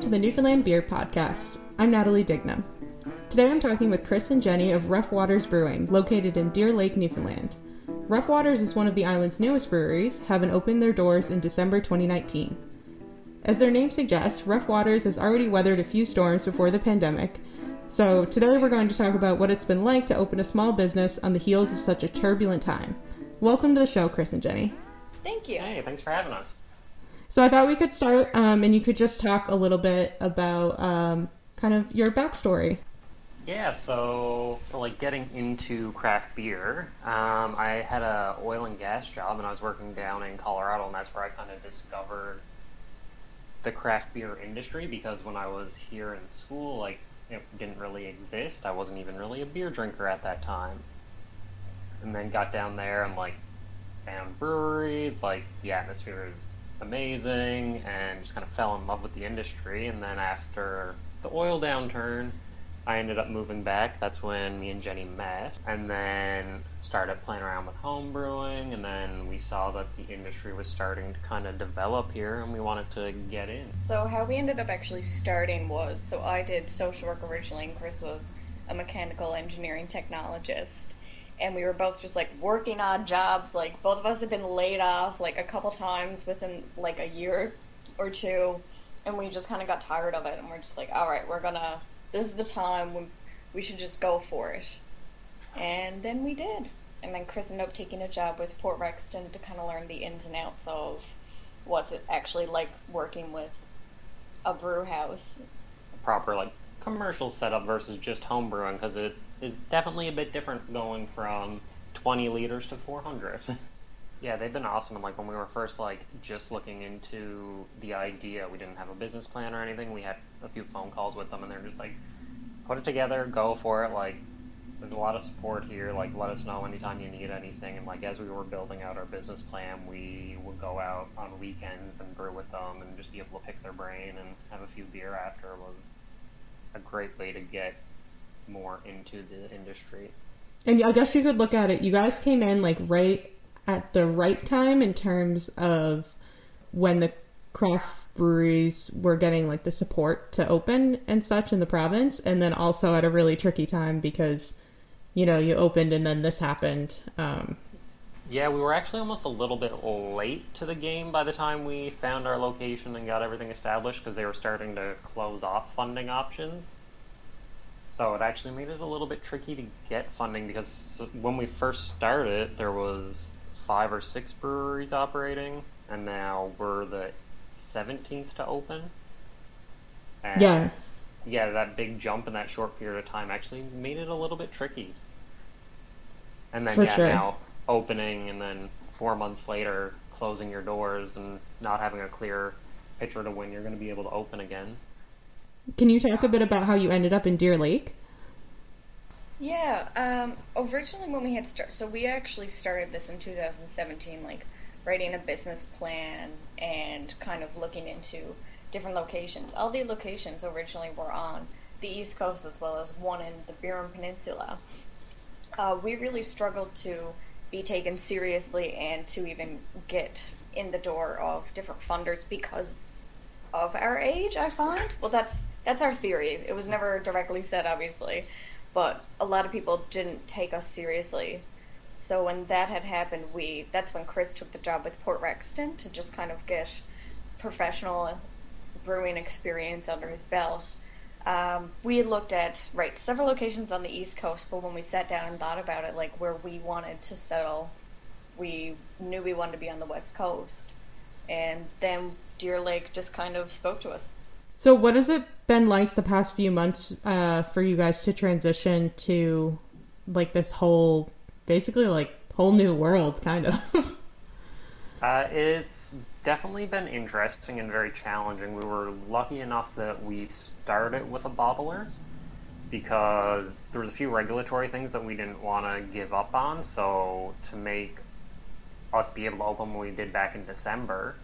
Welcome to the Newfoundland Beer Podcast. I'm Natalie Dignam. Today I'm talking with Chris and Jenny of Rough Waters Brewing, located in Deer Lake, Newfoundland. Rough Waters is one of the island's newest breweries, having opened their doors in December 2019. As their name suggests, Rough Waters has already weathered a few storms before the pandemic, so today we're going to talk about what it's been like to open a small business on the heels of such a turbulent time. Welcome to the show, Chris and Jenny. Thank you. Hey, thanks for having us. So I thought we could start, um, and you could just talk a little bit about um, kind of your backstory. Yeah, so like getting into craft beer, um, I had a oil and gas job, and I was working down in Colorado, and that's where I kind of discovered the craft beer industry. Because when I was here in school, like it didn't really exist. I wasn't even really a beer drinker at that time. And then got down there and like found breweries, like the atmosphere is amazing and just kind of fell in love with the industry. And then after the oil downturn, I ended up moving back. That's when me and Jenny met, and then started playing around with home brewing. And then we saw that the industry was starting to kind of develop here, and we wanted to get in. So how we ended up actually starting was so I did social work originally, and Chris was a mechanical engineering technologist. And we were both just like working odd jobs. Like both of us had been laid off like a couple times within like a year or two, and we just kind of got tired of it. And we're just like, all right, we're gonna. This is the time when we should just go for it. And then we did. And then Chris ended up taking a job with Port Rexton to kind of learn the ins and outs of what's it actually like working with a brew house. A proper like commercial setup versus just home brewing because it is definitely a bit different going from 20 liters to 400 yeah they've been awesome and like when we were first like just looking into the idea we didn't have a business plan or anything. We had a few phone calls with them and they're just like put it together go for it like there's a lot of support here like let us know anytime you need anything. And like as we were building out our business plan we would go out on weekends and brew with them and just be able to pick their brain and have a few beer after was a great way to get more into the industry. And I guess you could look at it. You guys came in like right at the right time in terms of when the craft breweries were getting like the support to open and such in the province, and then also at a really tricky time because you know you opened and then this happened. Um, Yeah, we were actually almost a little bit late to the game by the time we found our location and got everything established because they were starting to close off funding options. So it actually made it a little bit tricky to get funding because when we first started, there was five or six breweries operating, and now we're the 17th to open. And yeah, yeah, that big jump in that short period of time actually made it a little bit tricky. And then For yeah, sure. now opening and then four months later closing your doors and not having a clear picture to when you're going to be able to open again. Can you talk a bit about how you ended up in Deer Lake? Yeah, um, originally when we had started, so we actually started this in 2017, like writing a business plan and kind of looking into different locations. All the locations originally were on the East Coast as well as one in the Burin Peninsula. Uh, we really struggled to be taken seriously and to even get in the door of different funders because of our age. I find. Well, that's that's our theory. It was never directly said, obviously, but a lot of people didn't take us seriously. So when that had happened, we that's when Chris took the job with Port Rexton to just kind of get professional brewing experience under his belt. Um, we had looked at right several locations on the East Coast, but when we sat down and thought about it, like where we wanted to settle, we knew we wanted to be on the West Coast, and then Deer Lake just kind of spoke to us. So, what has it been like the past few months uh, for you guys to transition to like this whole, basically like whole new world, kind of? Uh, it's definitely been interesting and very challenging. We were lucky enough that we started with a bottler because there was a few regulatory things that we didn't want to give up on. So to make us be able to open when we did back in December,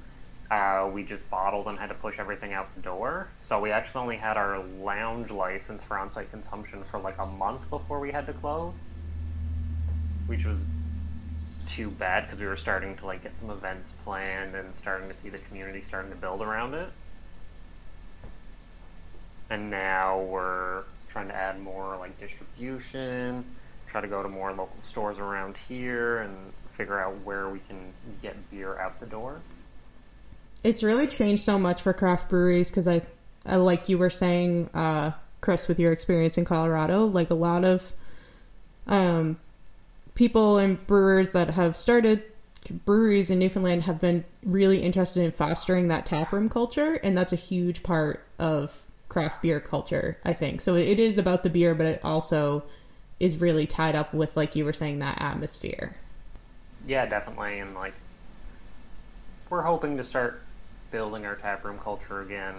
uh, we just bottled and had to push everything out the door. So we actually only had our lounge license for on-site consumption for like a month before we had to close, which was too bad because we were starting to like get some events planned and starting to see the community starting to build around it. and now we're trying to add more like distribution, try to go to more local stores around here, and figure out where we can get beer out the door. It's really changed so much for craft breweries because I, I, like you were saying, uh, Chris, with your experience in Colorado, like a lot of um, people and brewers that have started breweries in Newfoundland have been really interested in fostering that taproom culture, and that's a huge part of craft beer culture, I think. So it is about the beer, but it also is really tied up with, like you were saying, that atmosphere. Yeah, definitely, and like we're hoping to start building our taproom culture again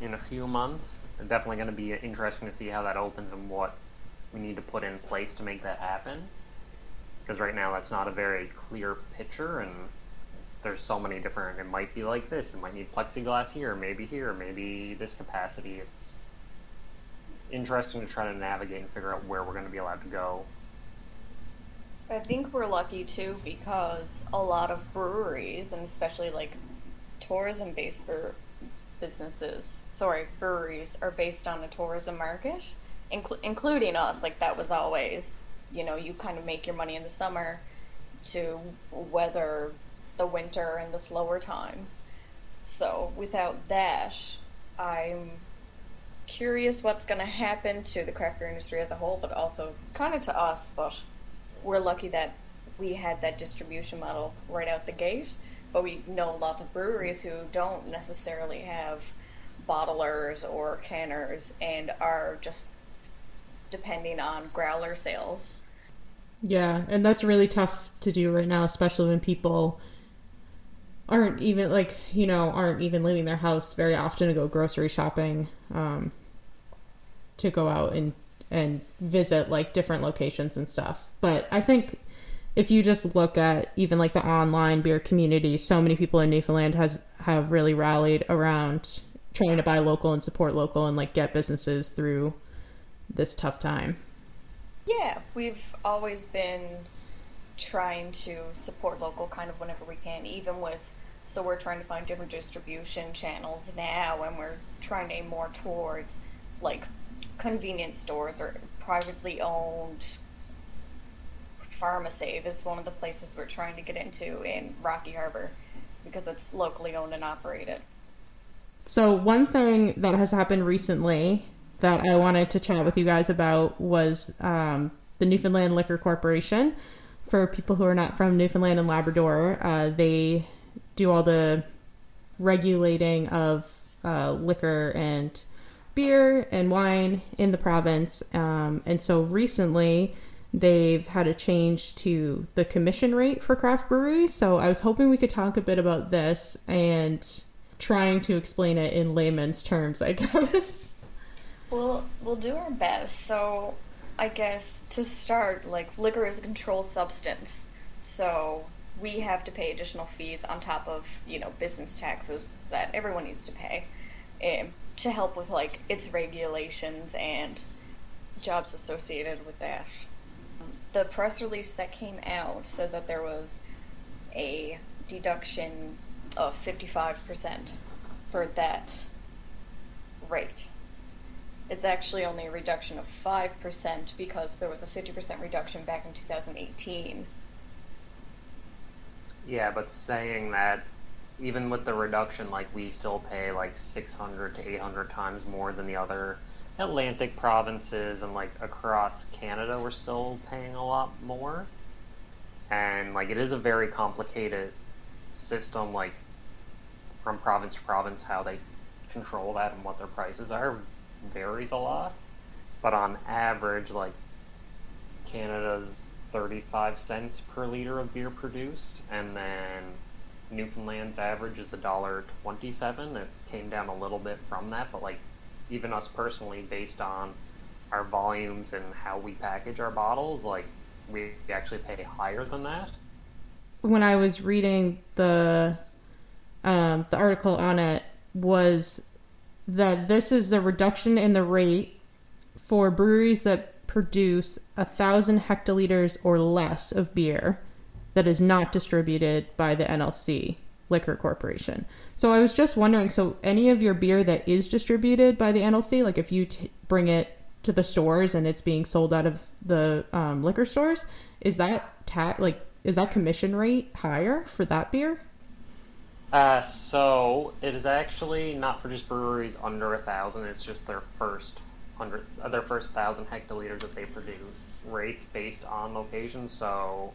in a few months. It's definitely going to be interesting to see how that opens and what we need to put in place to make that happen. Because right now that's not a very clear picture and there's so many different it might be like this it might need plexiglass here maybe here maybe this capacity. It's interesting to try to navigate and figure out where we're going to be allowed to go. I think we're lucky too because a lot of breweries and especially like tourism based businesses sorry breweries are based on the tourism market incl- including us like that was always you know, you kind of make your money in the summer to weather the winter and the slower times. So without that, I'm curious what's going to happen to the craft beer industry as a whole, but also kind of to us. But we're lucky that we had that distribution model right out the gate. But we know lots of breweries who don't necessarily have bottlers or canners and are just depending on growler sales yeah, and that's really tough to do right now, especially when people aren't even like you know aren't even leaving their house very often to go grocery shopping, um, to go out and and visit like different locations and stuff. But I think if you just look at even like the online beer community, so many people in Newfoundland has have really rallied around trying to buy local and support local and like get businesses through this tough time. Yeah, we've always been trying to support local kind of whenever we can, even with so we're trying to find different distribution channels now, and we're trying to aim more towards like convenience stores or privately owned. PharmaSave is one of the places we're trying to get into in Rocky Harbour because it's locally owned and operated. So one thing that has happened recently that I wanted to chat with you guys about was um, the Newfoundland Liquor Corporation. For people who are not from Newfoundland and Labrador, uh, they do all the regulating of uh, liquor and beer and wine in the province. Um, and so recently, they've had a change to the commission rate for craft breweries. So I was hoping we could talk a bit about this and trying to explain it in layman's terms, I guess. We'll we'll do our best. So, I guess to start, like liquor is a controlled substance, so we have to pay additional fees on top of you know business taxes that everyone needs to pay, um, to help with like its regulations and jobs associated with that. The press release that came out said that there was a deduction of 55% for that rate it's actually only a reduction of 5% because there was a 50% reduction back in 2018. Yeah, but saying that even with the reduction, like we still pay like 600 to 800 times more than the other Atlantic provinces, and like across Canada, we're still paying a lot more. And like it is a very complicated system, like from province to province, how they control that and what their prices are varies a lot, but on average, like Canada's 35 cents per liter of beer produced, and then Newfoundland's average is a dollar 27. It came down a little bit from that, but like even us personally, based on our volumes and how we package our bottles, like we actually pay higher than that. When I was reading the um, the article on it was that this is the reduction in the rate for breweries that produce a thousand hectoliters or less of beer that is not distributed by the NLC. Liquor Corporation. So I was just wondering so any of your beer that is distributed by the NLC, like if you t- bring it to the stores and it's being sold out of the um, liquor stores, is that ta- like is that commission rate higher for that beer? Uh, so it is actually not for just breweries under a thousand. It's just their first hundred, uh, their first thousand hectoliters that they produce. Rates based on location. So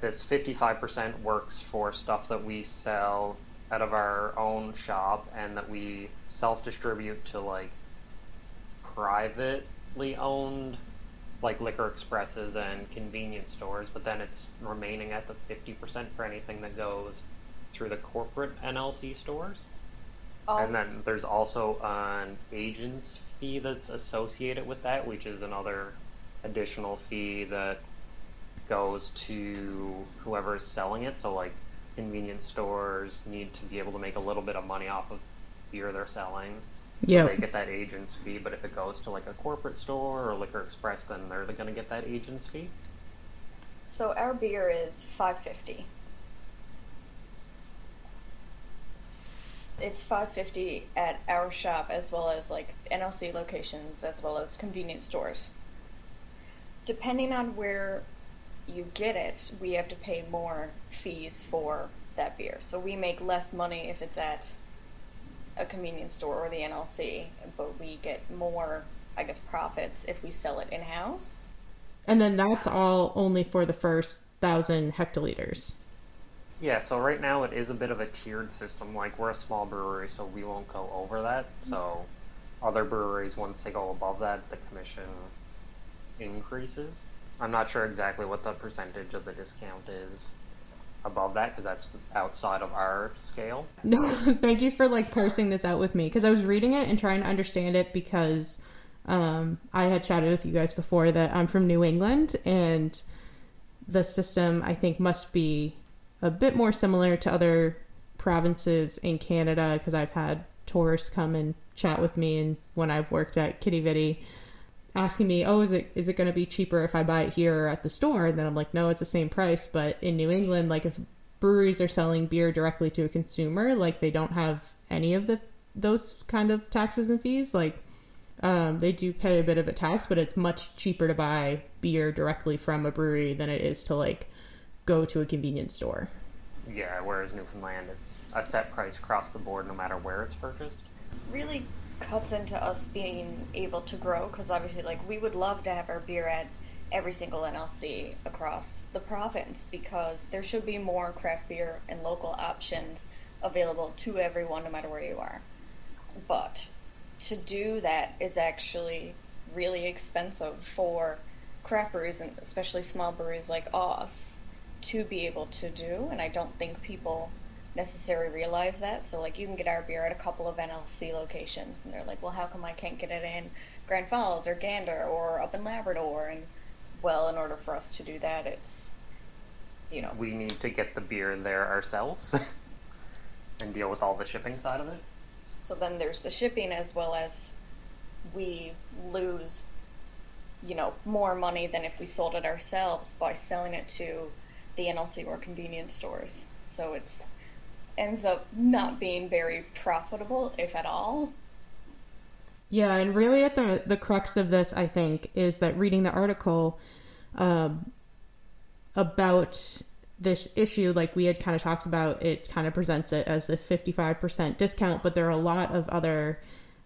this fifty-five percent works for stuff that we sell out of our own shop and that we self-distribute to like privately owned like liquor expresses and convenience stores, but then it's remaining at the 50% for anything that goes through the corporate NLC stores. Also, And then there's also an agent's fee that's associated with that, which is another additional fee that goes to whoever is selling it. So, like, convenience stores need to be able to make a little bit of money off of beer they're selling. Yeah. They get that agent's fee, but if it goes to like a corporate store or Liquor Express, then they're going to get that agent's fee. so our beer is five fifty. It's five fifty at our shop as well as like NLC locations as well as convenience stores. Depending on where you get it, we have to pay more fees for that beer. So we make less money if it's at a convenience store or the NLC, but we get more, I guess, profits if we sell it in house. And then that's all only for the first thousand hectoliters. Yeah, so right now it is a bit of a tiered system. Like we're a small brewery, so we won't go over that. So other breweries, once they go above that, the commission increases. I'm not sure exactly what the percentage of the discount is above that because that's outside of our scale. No, thank you for like parsing this out with me because I was reading it and trying to understand it because um, I had chatted with you guys before that I'm from New England and the system I think must be a bit more similar to other provinces in Canada because I've had tourists come and chat with me and when I've worked at Quidi Vidi asking me, "Oh, is it is it going to be cheaper if I buy it here or at the store?" And then I'm like, "No, it's the same price." But in New England, like if breweries are selling beer directly to a consumer, like they don't have any of the those kind of taxes and fees. Like um, they do pay a bit of a tax, but it's much cheaper to buy beer directly from a brewery than it is to like go to a convenience store. Yeah, whereas Newfoundland, it's a set price across the board no matter where it's purchased. really cuts into us being able to grow because obviously like we would love to have our beer at every single NLC across the province because there should be more craft beer and local options available to everyone no matter where you are. But to do that is actually really expensive for craft breweries and especially small breweries like us to be able to do and I don't think people necessarily realize that. So like you can get our beer at a couple of NLC locations, and they're like, well, how come I can't get it in Grand Falls or Gander or up in Labrador? And well, in order for us to do that, it's you know We need to get the beer there ourselves and deal with all the shipping side of it. so then there's the shipping as well as we lose you know more money than if we sold it ourselves by selling it to the NLC or convenience stores. So it's ends up not being very profitable, if at all. Yeah, and really at the the crux of this, I think, is that reading the article um, about this issue, like we had kind of talked about, it kind of presents it as this fifty five percent discount, but there are a lot of other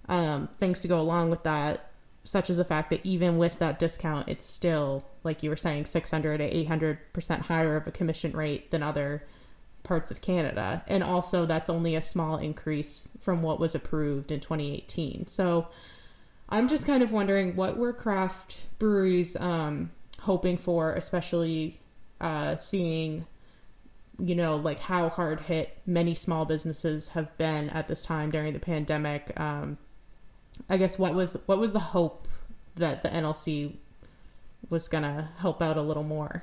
um, things to go along with that, such as the fact that even with that discount, it's still like you were saying, six hundred to eight hundred percent higher of a commission rate than other parts of Canada. And also, that's only a small increase from what was approved in 2018. So I'm just kind of wondering what were craft breweries um, hoping for, especially uh, seeing, you know, like how hard hit many small businesses have been at this time during the pandemic. Um, I guess what was what was the hope that the NLC was gonna help out a little more?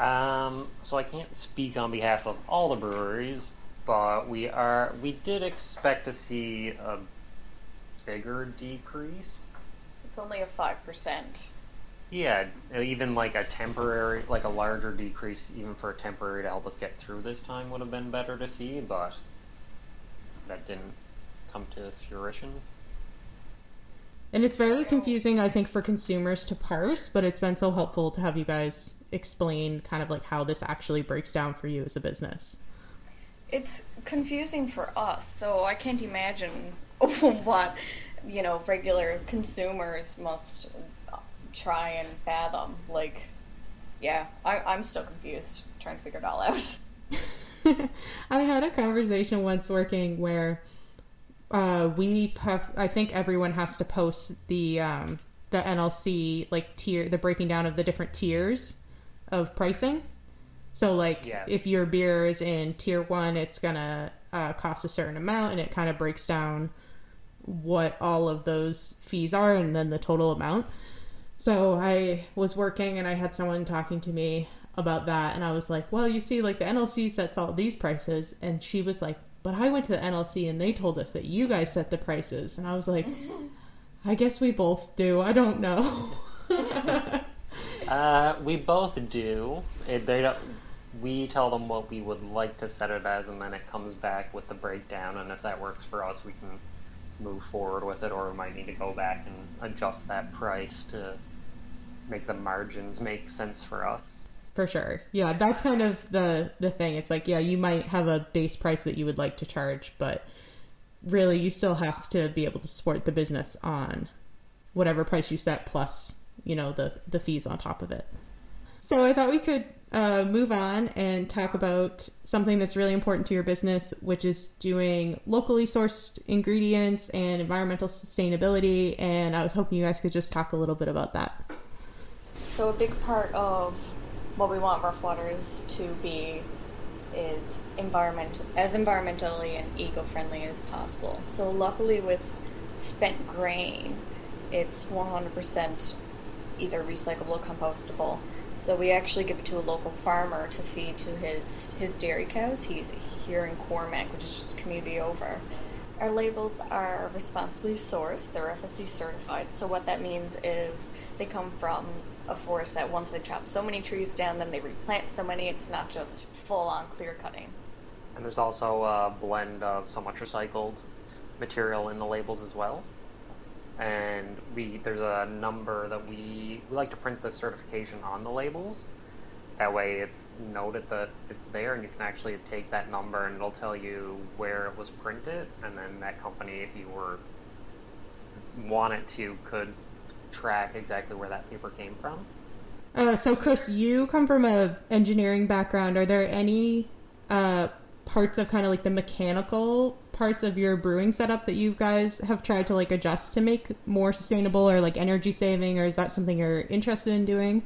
Um, so I can't speak on behalf of all the breweries, but we are we did expect to see a bigger decrease. It's only a five percent Yeah, even like a temporary, like a larger decrease, even for a temporary to help us get through this time would have been better to see, but that didn't come to fruition. And it's very confusing, I think, for consumers to parse, but it's been so helpful to have you guys explain kind of like how this actually breaks down for you as a business. It's confusing for us, so I can't imagine what, you know, regular consumers must try and fathom. Like, yeah, I, I'm still confused trying to figure it all out. I had a conversation once working where uh, we have. I think everyone has to post the um, the NLC like tier, the breaking down of the different tiers of pricing. So, like, Yeah. if your beer is in tier one, it's gonna uh, cost a certain amount, and it kind of breaks down what all of those fees are, and then the total amount. So I was working and I had someone talking to me about that and I was like, "Well, you see like the NLC sets all these prices." And she was like, "But I went to the NLC and they told us that you guys set the prices." And I was like, "I guess we both do. I don't know." Uh, we both do. It, they don't. We tell them what we would like to set it as, and then it comes back with the breakdown. And if that works for us, we can move forward with it, or we might need to go back and adjust that price to make the margins make sense for us. For sure. Yeah, that's kind of the the thing. It's like, yeah, you might have a base price that you would like to charge, but really you still have to be able to support the business on whatever price you set plus, you know, the the fees on top of it. So I thought we could uh, move on and talk about something that's really important to your business, which is doing locally sourced ingredients and environmental sustainability. And I was hoping you guys could just talk a little bit about that. So a big part of what we want Rough Waters to be is environment as environmentally and eco-friendly as possible. So luckily with spent grain, it's 100% either recyclable, or compostable. So we actually give it to a local farmer to feed to his his dairy cows. He's here in Cormack, which is just community over. Our labels are responsibly sourced. They're FSC certified. So what that means is they come from a forest that once they chop so many trees down, then they replant so many. It's not just full on clear cutting. And there's also a blend of so much recycled material in the labels as well. And we there's a number that we we like to print the certification on the labels. That way it's noted that it's there and you can actually take that number and it'll tell you where it was printed and then that company if you were wanted to could track exactly where that paper came from. Uh, so, Chris, you come from a engineering background. Are there any uh, parts of kind of like the mechanical parts of your brewing setup that you guys have tried to like adjust to make more sustainable or like energy saving, or is that something you're interested in doing?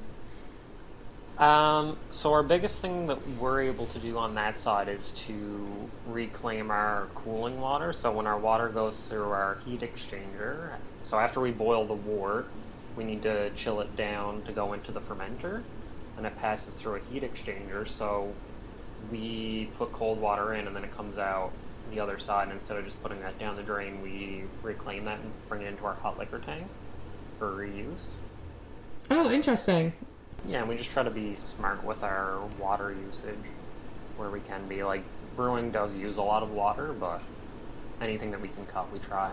Um, so our biggest thing that we're able to do on that side is to reclaim our cooling water. So when our water goes through our heat exchanger, so after we boil the wort, we need to chill it down to go into the fermenter, and it passes through a heat exchanger. So we put cold water in, and then it comes out the other side. And instead of just putting that down the drain, we reclaim that and bring it into our hot liquor tank for reuse. Oh, interesting. Yeah, and we just try to be smart with our water usage where we can be. Like, brewing does use a lot of water, but anything that we can cut, we try.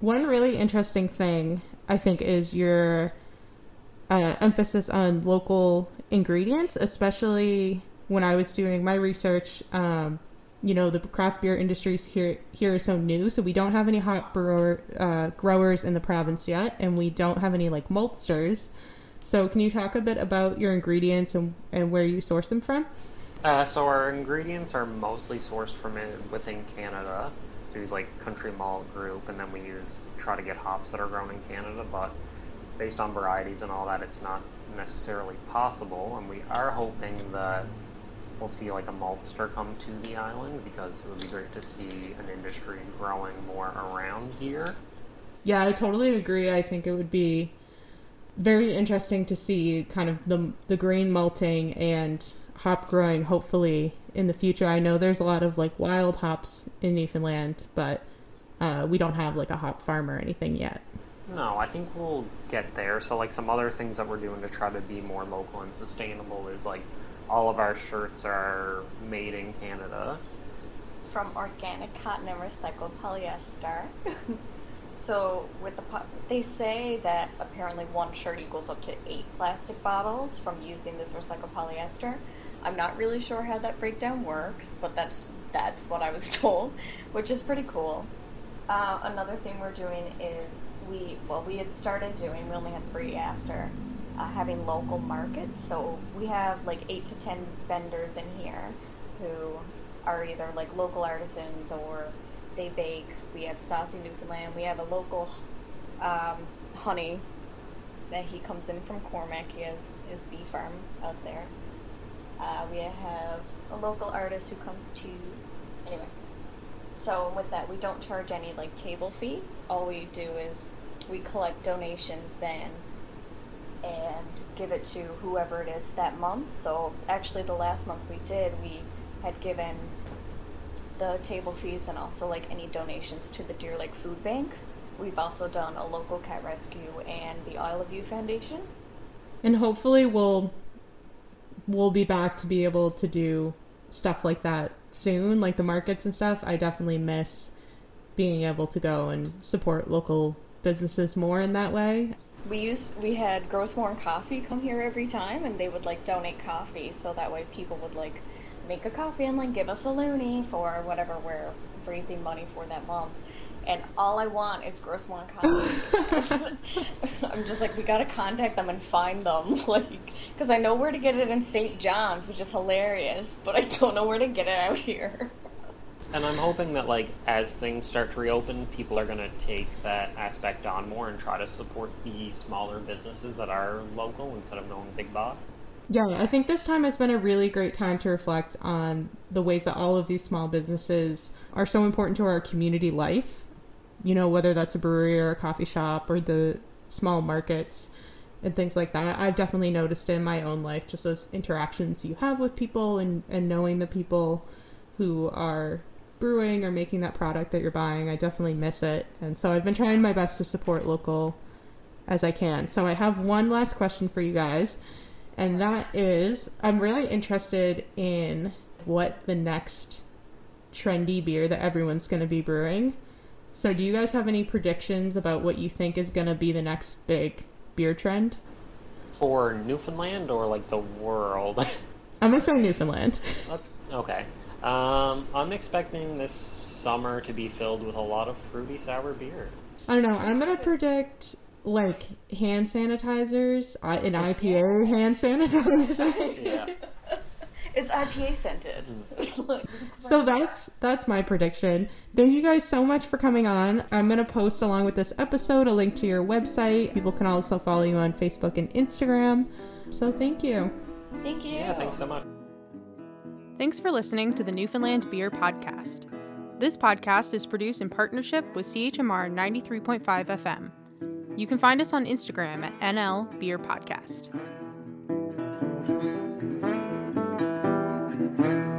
One really interesting thing I think is your uh, emphasis on local ingredients, especially when I was doing my research. Um, you know, the craft beer industries here here are so new, so we don't have any hop brewer uh, growers in the province yet, and we don't have any like maltsters. So, can you talk a bit about your ingredients and, and where you source them from? Uh, so our ingredients are mostly sourced from within Canada. Use like Country Malt Group, and then we use try to get hops that are grown in Canada. But based on varieties and all that, it's not necessarily possible. And we are hoping that we'll see like a maltster come to the island because it would be great to see an industry growing more around here. Yeah, I totally agree. I think it would be very interesting to see kind of the the grain malting and hop growing hopefully in the future. I know there's a lot of like wild hops in Newfoundland, but uh, we don't have like a hop farm or anything yet. No, I think we'll get there. So, like, some other things that we're doing to try to be more local and sustainable is like all of our shirts are made in Canada. From organic cotton and recycled polyester. so, with the po- they say that apparently one shirt equals up to eight plastic bottles from using this recycled polyester. I'm not really sure how that breakdown works, but that's that's what I was told, which is pretty cool. Uh, another thing we're doing is we well we had started doing we only had three after uh, having local markets. So we have like eight to ten vendors in here who are either like local artisans or they bake. We have saucy newfoundland. We have a local um, honey that he comes in from cormack. He has his bee farm out there uh, we have a local artist who comes to anyway so with that we don't charge any like table fees all we do is we collect donations then and give it to whoever it is that month. So actually, the last month we did, we had given the table fees and also like any donations to the Deer Lake Food Bank. We've also done a local cat rescue and the Isle of You Foundation. And hopefully we'll we'll be back to be able to do stuff like that soon, like the markets and stuff. I definitely miss being able to go and support local businesses more in that way. We used we had Gros Morne Coffee come here every time, and they would like donate coffee, so that way people would like make a coffee and like give us a loonie for whatever we're raising money for that month. And all I want is Gros Morne Coffee. I'm just like we gotta contact them and find them, like because I know where to get it in St. John's, which is hilarious, but I don't know where to get it out here. And I'm hoping that like as things start to reopen, people are going to take that aspect on more and try to support the smaller businesses that are local instead of going big box. Yeah, I think this time has been a really great time to reflect on the ways that all of these small businesses are so important to our community life. You know, whether that's a brewery or a coffee shop or the small markets and things like that. I've definitely noticed in my own life just those interactions you have with people and, and knowing the people who are brewing or making that product that you're buying. I definitely miss it. And so I've been trying my best to support local as I can. So I have one last question for you guys. And that is I'm really interested in what the next trendy beer that everyone's going to be brewing. So do you guys have any predictions about what you think is going to be the next big beer trend? For Newfoundland or like the world? I'm say Newfoundland. That's okay. Um, I'm expecting this summer to be filled with a lot of fruity sour beer. I don't know. I'm gonna predict like hand sanitizers, an IPA hand sanitizer. Yeah. It's IPA scented. so that's that's my prediction. Thank you guys so much for coming on. I'm gonna post along with this episode a link to your website. People can also follow you on Facebook and Instagram. So thank you. Thank you. Yeah, thanks so much. Thanks for listening to the Newfoundland Beer Podcast. This podcast is produced in partnership with CHMR 93.5 FM. You can find us on Instagram at NL Beer Podcast. Thank you.